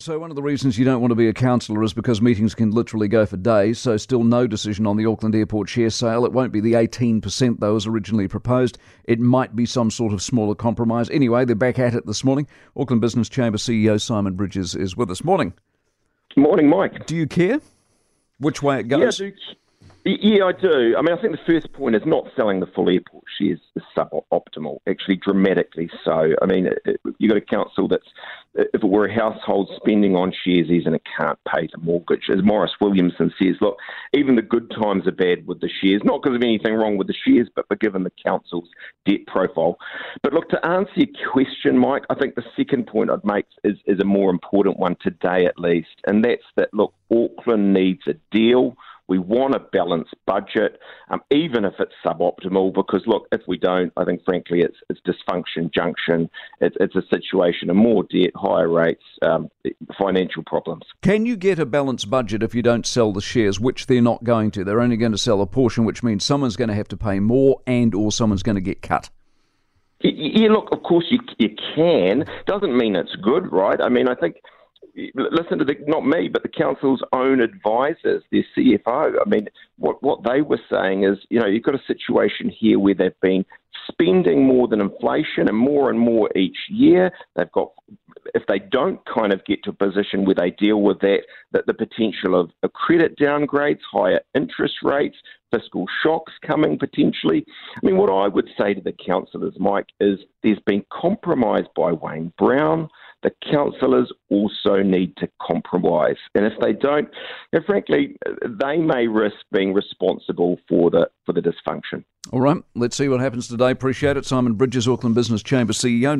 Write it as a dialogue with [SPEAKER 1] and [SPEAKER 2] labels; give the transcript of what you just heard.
[SPEAKER 1] So, one of the reasons you don't want to be a councillor is because meetings can literally go for days. So, still no decision on the Auckland Airport share sale. It won't be the 18% though, as originally proposed. It might be some sort of smaller compromise. Anyway, they're back at it this morning. Auckland Business Chamber CEO Simon Bridges is with us. Morning.
[SPEAKER 2] Morning, Mike.
[SPEAKER 1] Do you care which way it goes?
[SPEAKER 2] Yeah, yeah, I do. I mean, I think the first point is not selling the full airport shares is actually dramatically so. I mean, uh, uh, you've got a council that's, uh, if it were a household spending on shares, is, and it can't pay the mortgage. As Maurice Williamson says, look, even the good times are bad with the shares, not because of anything wrong with the shares, but given the council's debt profile. But look, to answer your question, Mike, I think the second point I'd make is, is a more important one today at least, and that's that, look, Auckland needs a deal we want a balanced budget, um, even if it's suboptimal, because look, if we don't, I think frankly it's, it's dysfunction junction. It's, it's a situation of more debt, higher rates, um, financial problems.
[SPEAKER 1] Can you get a balanced budget if you don't sell the shares, which they're not going to? They're only going to sell a portion, which means someone's going to have to pay more and or someone's going to get cut.
[SPEAKER 2] Yeah, look, of course you, you can. Doesn't mean it's good, right? I mean, I think listen to the not me, but the council's own advisors, their CFO. I mean, what what they were saying is, you know, you've got a situation here where they've been spending more than inflation and more and more each year. They've got if they don't kind of get to a position where they deal with that, that the potential of, of credit downgrades, higher interest rates, fiscal shocks coming potentially. I mean, what I would say to the councillors, Mike, is there's been compromise by Wayne Brown the councillors also need to compromise. And if they don't, and frankly, they may risk being responsible for the for the dysfunction.
[SPEAKER 1] All right, let's see what happens today. Appreciate it. Simon Bridges, Auckland Business Chamber CEO.